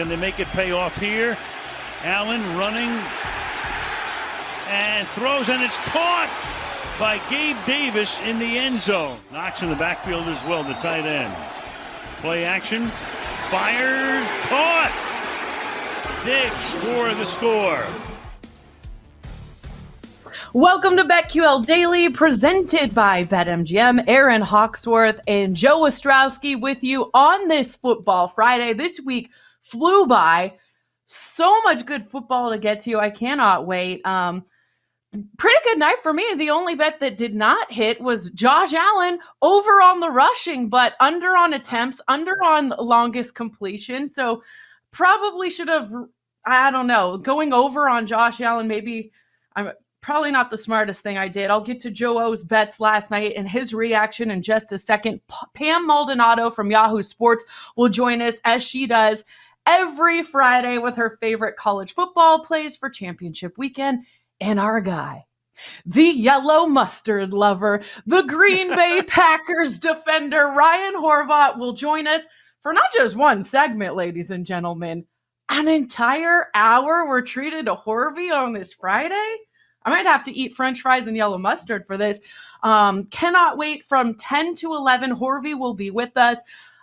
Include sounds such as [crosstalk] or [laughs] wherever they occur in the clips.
Can they make it pay off here? Allen running and throws, and it's caught by Gabe Davis in the end zone. Knox in the backfield as well, the tight end. Play action, fires, caught. Diggs for the score. Welcome to BetQL Daily, presented by BetMGM. Aaron Hawksworth and Joe Ostrowski with you on this Football Friday. This week flew by. So much good football to get to. I cannot wait. Um, pretty good night for me. The only bet that did not hit was Josh Allen over on the rushing, but under on attempts, under on longest completion. So probably should have, I don't know, going over on Josh Allen. Maybe I'm probably not the smartest thing I did. I'll get to Joe O's bets last night and his reaction in just a second. P- Pam Maldonado from Yahoo Sports will join us as she does every Friday with her favorite college football plays for championship weekend. And our guy, the yellow mustard lover, the Green [laughs] Bay Packers defender, Ryan Horvat, will join us for not just one segment, ladies and gentlemen, an entire hour. We're treated to Horvy on this Friday. I might have to eat french fries and yellow mustard for this. Um, cannot wait from 10 to 11. Horvy will be with us.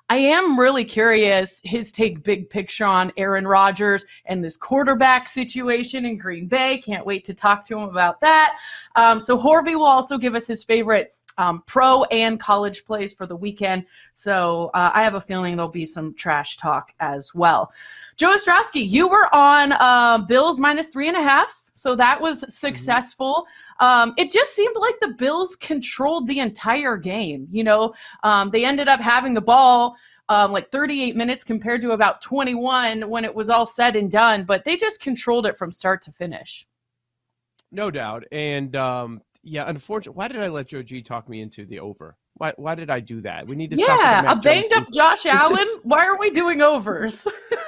I am really curious his take big picture on Aaron Rodgers and this quarterback situation in Green Bay. Can't wait to talk to him about that. Um, so Horvy will also give us his favorite um, pro and college plays for the weekend. So uh, I have a feeling there'll be some trash talk as well. Joe Ostrowski, you were on uh, Bills minus three and a half. So that was mm-hmm. successful. Um, it just seemed like the Bills controlled the entire game. You know, um, they ended up having the ball um, like 38 minutes compared to about 21 when it was all said and done, but they just controlled it from start to finish. No doubt. And um, yeah, unfortunately, why did I let Joe G talk me into the over? Why, why did I do that? We need to stop. yeah, a banged up Josh Allen. Just... Why are we doing overs?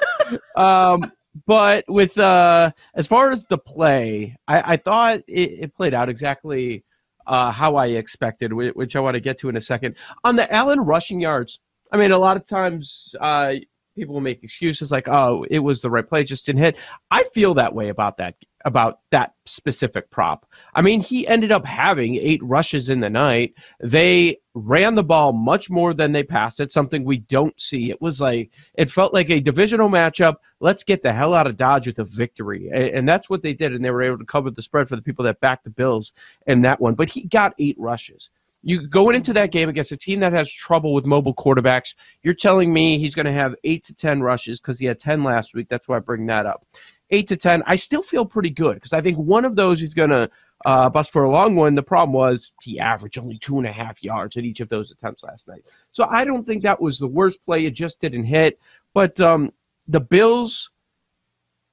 [laughs] um, but with uh, as far as the play, I, I thought it, it, played out exactly uh, how I expected, which I want to get to in a second. On the Allen rushing yards, I mean, a lot of times uh, people will make excuses like, "Oh, it was the right play, just didn't hit." I feel that way about that about that specific prop. I mean, he ended up having eight rushes in the night. They ran the ball much more than they passed it, something we don't see. It was like, it felt like a divisional matchup. Let's get the hell out of Dodge with a victory. And that's what they did. And they were able to cover the spread for the people that backed the Bills in that one. But he got eight rushes. You going into that game against a team that has trouble with mobile quarterbacks, you're telling me he's going to have eight to 10 rushes because he had 10 last week. That's why I bring that up eight to 10, I still feel pretty good because I think one of those he's going to uh, bust for a long one. The problem was he averaged only two and a half yards at each of those attempts last night. So I don't think that was the worst play. It just didn't hit. But um, the Bills,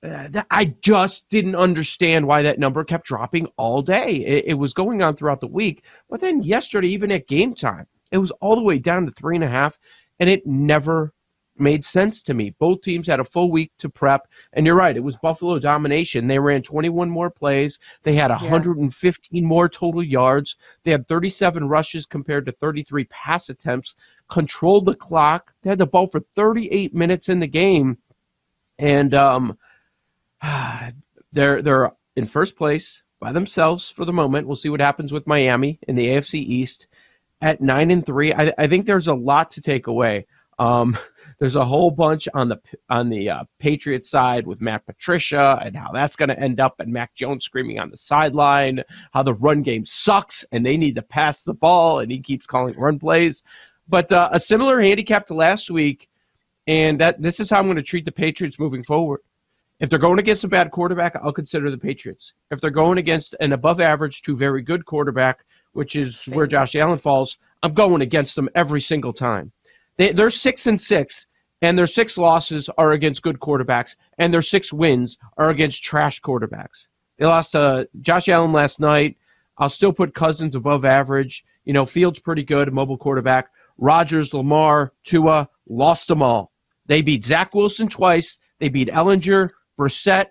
uh, I just didn't understand why that number kept dropping all day. It, it was going on throughout the week. But then yesterday, even at game time, it was all the way down to three and a half, and it never made sense to me. Both teams had a full week to prep, and you're right, it was Buffalo domination. They ran 21 more plays, they had 115 yeah. more total yards, they had 37 rushes compared to 33 pass attempts, controlled the clock. They had the ball for 38 minutes in the game, and um, [sighs] they're they're in first place by themselves for the moment. We'll see what happens with Miami in the AFC East at nine and three. I, I think there's a lot to take away. Um, [laughs] there's a whole bunch on the on the uh, Patriots side with Matt Patricia and how that's going to end up, and Mac Jones screaming on the sideline how the run game sucks and they need to pass the ball, and he keeps calling run plays. But uh, a similar handicap to last week, and that this is how I'm going to treat the Patriots moving forward. If they're going against a bad quarterback, I'll consider the Patriots. If they're going against an above average to very good quarterback, which is where Josh Allen falls, I'm going against them every single time. They, they're six and six, and their six losses are against good quarterbacks, and their six wins are against trash quarterbacks. They lost to uh, Josh Allen last night. I'll still put Cousins above average. You know, Fields pretty good, mobile quarterback. Rodgers, Lamar, Tua lost them all. They beat Zach Wilson twice. They beat Ehlinger, Brissett,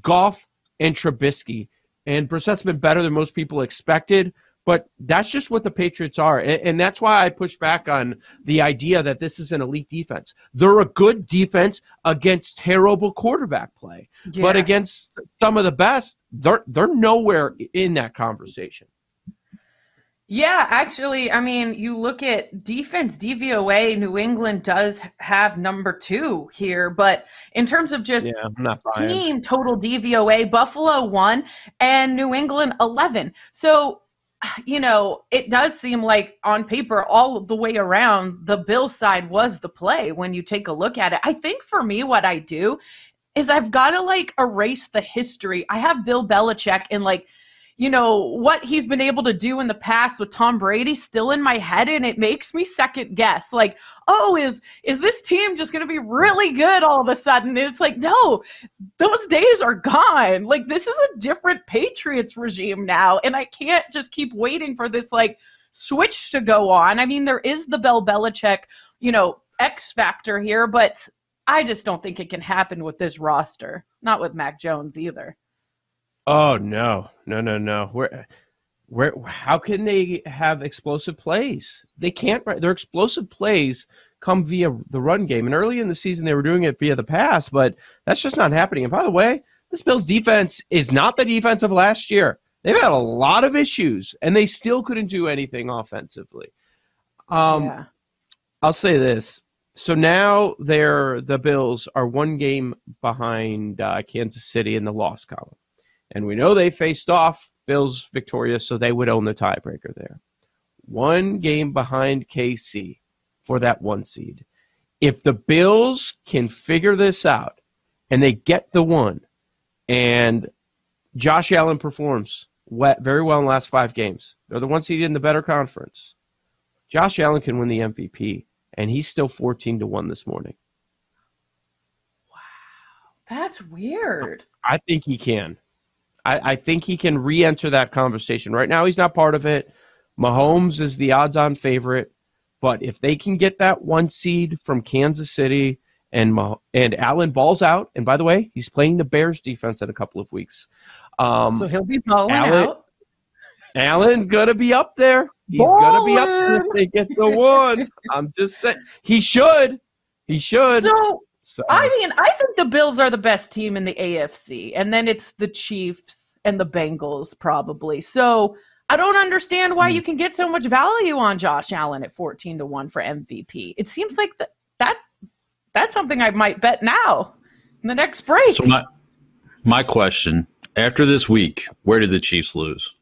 Goff, and Trubisky. And Brissett's been better than most people expected, But that's just what the Patriots are. And, and that's why I push back on the idea that this is an elite defense. They're a good defense against terrible quarterback play. Yeah. But against some of the best, they're they're nowhere in that conversation. Yeah, actually, I mean, you look at defense DVOA, New England does have number two here, but in terms of just Yeah, I'm not buying. team total DVOA, Buffalo one and New England 11. So, [sighs] you know, it does seem like on paper, all the way around, the Bill side was the play when you take a look at it. I think for me, what I do is I've got to like erase the history. I have Bill Belichick and like, you know, what he's been able to do in the past with Tom Brady still in my head and it makes me second guess. Like, oh, is is this team just going to be really good all of a sudden? And it's like, no. Those days are gone. Like this is a different Patriots regime now and I can't just keep waiting for this like switch to go on. I mean, there is the Bell Belichick, you know, X factor here, but I just don't think it can happen with this roster. Not with Mac Jones either. Oh no, no, no, no. Where, where? How can they have explosive plays? They can't. Their explosive plays come via the run game. And early in the season, they were doing it via the pass, but that's just not happening. And by the way, this Bills defense is not the defense of last year. They've had a lot of issues, and they still couldn't do anything offensively. Um, yeah. I'll say this. So now they're the Bills are one game behind uh, Kansas City in the loss column, and we know they faced off Bills victorious, so they would own the tiebreaker there. One game behind KC for that one seed. If the Bills can figure this out and they get the one, and Josh Allen performs very well in the last five games, they're the one seed in the better conference. Josh Allen can win the MVP, and he's still 14 to 1 this morning. Wow. That's weird. I think he can. I, I think he can re enter that conversation. Right now, he's not part of it. Mahomes is the odds on favorite. But if they can get that one seed from Kansas City and Mah- and Allen balls out, and by the way, he's playing the Bears defense in a couple of weeks. Um, so he'll be balling Allen- out. Allen's gonna be up there. He's gonna be up there if they get the one. I'm just saying he should. He should. So So, I mean, I think the Bills are the best team in the AFC, and then it's the Chiefs and the Bengals probably. So I don't understand why Hmm. you can get so much value on Josh Allen at fourteen to one for MVP. It seems like that that's something I might bet now in the next break. So my my question after this week, where did the Chiefs lose?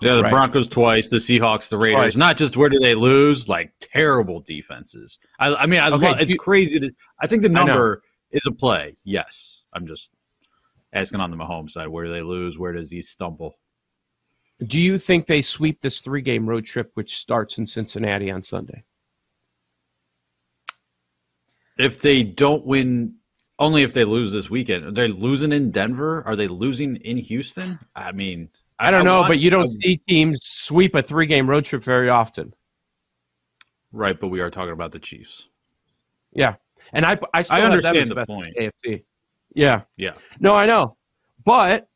Yeah, the Right. Broncos twice, the Seahawks, the Raiders. Twice. Not just where do they lose, like terrible defenses. I, I mean, I Okay, love, it's you- crazy. To, I think the number is a play. Yes, I'm just asking on the Mahomes side. Where do they lose? Where does he stumble? do you think they sweep this three game road trip, which starts in Cincinnati on Sunday? If they don't win, only if they lose this weekend. Are they losing in Denver? Are they losing in Houston? I mean, I don't know, want- but you don't I- see teams sweep a three game road trip very often. right. But we are talking about the Chiefs. Yeah. And I, I still I understand the best point. AFC. Yeah. Yeah. No, I know. But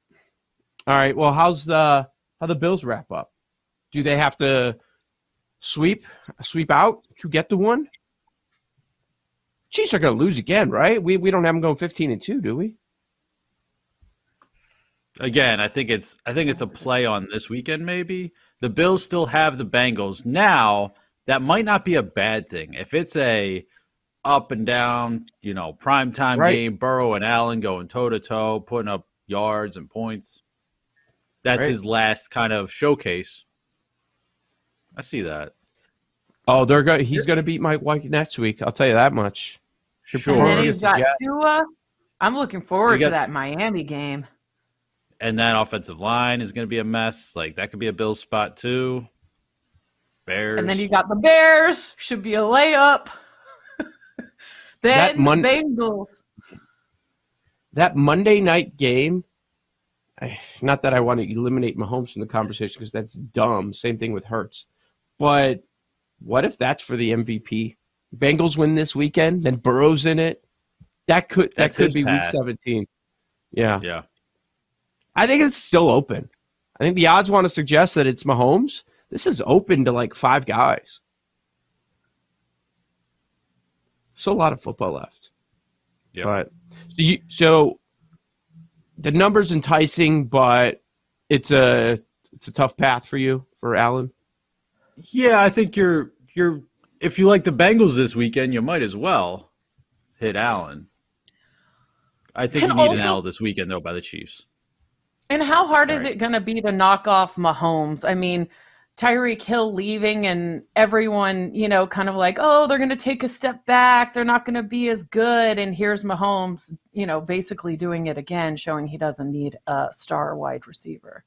all right, well, how's the how the Bills wrap up? Do they have to sweep sweep out to get the one? Chiefs are going to lose again, right? We we don't have them going fifteen and two, do we? Again, I think it's I think it's a play on this weekend. Maybe the Bills still have the Bengals now. That might not be a bad thing if it's a up and down, you know, prime time Right. game. Burrow and Allen going toe to toe, putting up yards and points. That's Right. his last kind of showcase. I see that. Oh, they're go- he's going to beat Mike White next week. I'll tell you that much. Sure. and then he's got again. Tua. I'm looking forward You to that Miami game. And that offensive line is going to be a mess. Like that could be a Bills spot too. Bears. And then you got the Bears. Should be a layup. [laughs] That then Mon- the Bengals. that Monday night game, I, not that I want to eliminate Mahomes from the conversation because that's dumb. Same thing with Hurts. But what if that's for the MVP? Bengals win this weekend, then Burrow's in it. That could that That's could be path. week 17. Yeah. yeah. I think it's still open. I think the odds want to suggest that it's Mahomes. This is open to like five guys. So a lot of football left. Yeah. But so, you, so the number's enticing, but it's a it's a tough path for you for Allen. Yeah, I think you're you're if you like the Bengals this weekend, you might as well hit Allen. I think And you need also- an L this weekend though by the Chiefs. And how hard is it going to be to knock off Mahomes? I mean, Tyreek Hill leaving and everyone, you know, kind of like, oh, they're going to take a step back. They're not going to be as good. And here's Mahomes, you know, basically doing it again, showing he doesn't need a star wide receiver.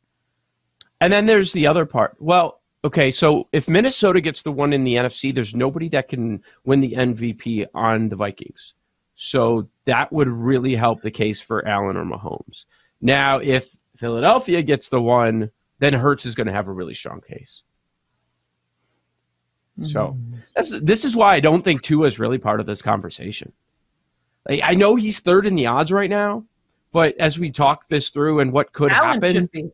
And then there's the other part. Well, okay, so if Minnesota gets the one in the NFC, there's nobody that can win the MVP on the Vikings. So that would really help the case for Allen or Mahomes. Now, if Philadelphia gets the one, then Hurts is going to have a really strong case. So hmm. that's, this is why I don't think Tua is really part of this conversation. Like, I know he's third in the odds right now, but as we talk this through and what could Allen happen,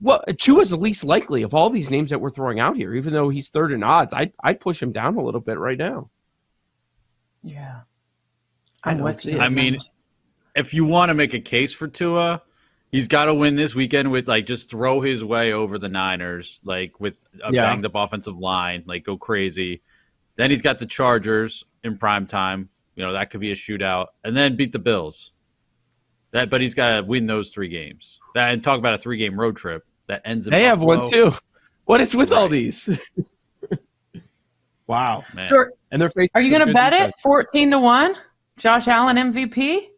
well, Tua is the least likely of all these names that we're throwing out here. Even though he's third in odds, I'd I'd push him down a little bit right now. Yeah. I I'm don't with see you. it. I mean, if you want to make a case for Tua, he's got to win this weekend with like just throw his way over the Niners, like with a Yeah. banged up offensive line, like go crazy. Then he's got the Chargers in prime time. You know that could be a shootout, and then beat the Bills. That, but he's got to win those three games. That and talk about a three-game road trip that ends. In they have one too. What is with all these? [laughs] wow. Man. So And they're facing are you going to bet defense. it 14 to 1? Josh Allen MVP?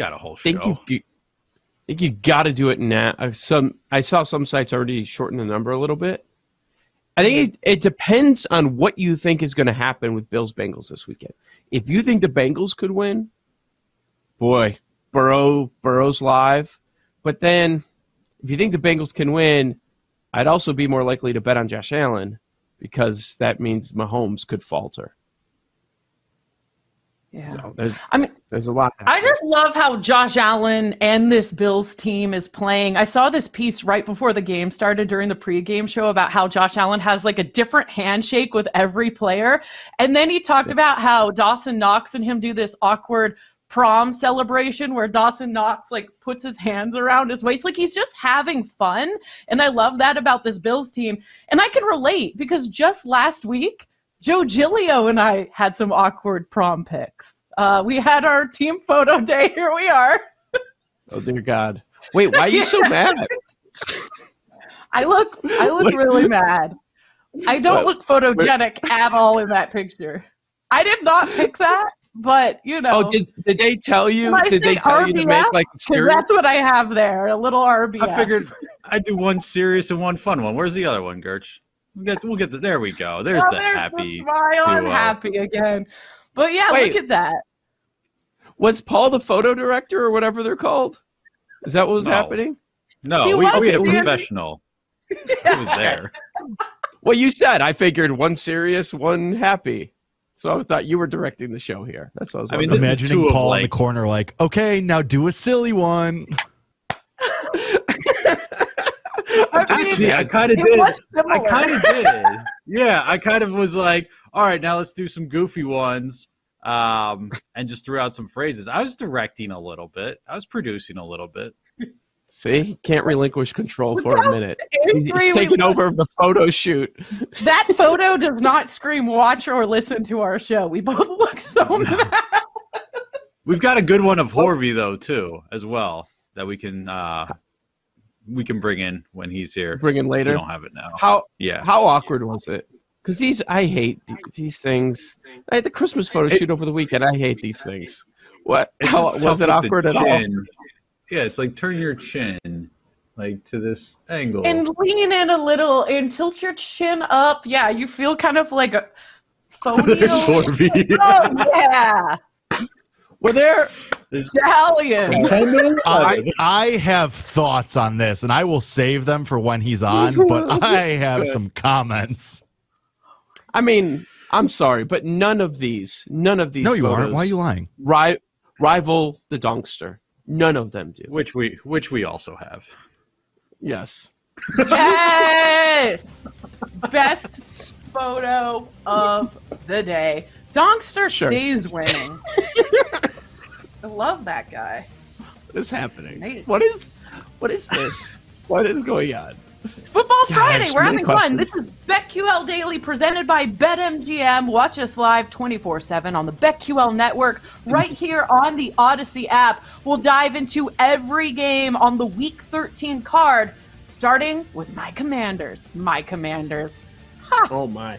Got a whole I show. think you. I think you got to do it now. Uh, Some I saw some sites already shorten the number a little bit. I think it, it depends on what you think is going to happen with Bills Bengals this weekend. If you think the Bengals could win, boy, Burrow Burrow's live. But then, if you think the Bengals can win, I'd also be more likely to bet on Josh Allen because that means Mahomes could falter. Yeah. So there's, I mean, there's a lot. I just love how Josh Allen and this Bills team is playing. I saw this piece right before the game started during the pregame show about how Josh Allen has like a different handshake with every player. And then he talked about how Dawson Knox and him do this awkward prom celebration where Dawson Knox like puts his hands around his waist. Like he's just having fun. And I love that about this Bills team. And I can relate because just last week, Joe Gilio and I had some awkward prom pics. Uh, we had our team photo day. [laughs] Here we are. Oh dear God! Wait, why are you so [laughs] mad? I look, I look What? really mad. I don't What? look photogenic at all in that picture. I did not pick that, but you know, Oh, did, did they tell you? Can Did they say tell you to make like a 'cause that's what I have there. A little RBF. I figured I'd do one serious and one fun one. Where's the other one, Gerch? We'll get, we'll get the, there we go. There's Oh, the there's happy. the smile. I'm duo. Uh, happy again. But yeah, Wait. look at that. Was Paul the photo director or whatever they're called? Is that what was No. happening? No, He we, was we had a standing- professional. He was [laughs] there. Well, you said I figured one serious, one happy. So I thought you were directing the show here. That's what I was. I mean, wondering. this is Imagining two of, Paul in the corner, like, okay, now do a silly one. I mean, I kind of did. was I kind of did. Yeah, I kind of was like, all right, now let's do some goofy ones. Um, and just threw out some phrases. I was directing a little bit. I was producing a little bit. See, he can't relinquish control for a minute. angry He's taking over the photo shoot. That photo does not scream watch or listen to our show. We both look so mad. We've got a good one of Horvey though too, as well that we can uh we can bring in when he's here. Bring in later. we don't have it now. How Yeah. how awkward was it? Because these, I hate these things. I had the Christmas photo It- shoot over the weekend. I hate these things. What? How, was it awkward at all? Yeah, it's like turn your chin like to this angle. and lean in a little and tilt your chin up. Yeah, you feel kind of like a [laughs] phony. There's oh yeah, Were there? There's stallion. I, I have thoughts on this, and I will save them for when he's on, but [laughs] I have some comments. I mean, I'm sorry, but none of these, none of these. No, you aren't. Why are you lying? ri- rival the Dunkster? None of them do. which we which we also have. Yes. Yes! [laughs] Best photo of the day. Donkster Sure. stays [laughs] winning. I love that guy. What is happening? Amazing. What is what is this? what is going on? It's Football God, Friday. We're having fun. This questions. is BetQL Daily presented by BetMGM. Watch us live 24 7 on the BetQL network right here on the Odyssey app. We'll dive into every game on the Week 13 card, starting with my commanders. My commanders. Oh my.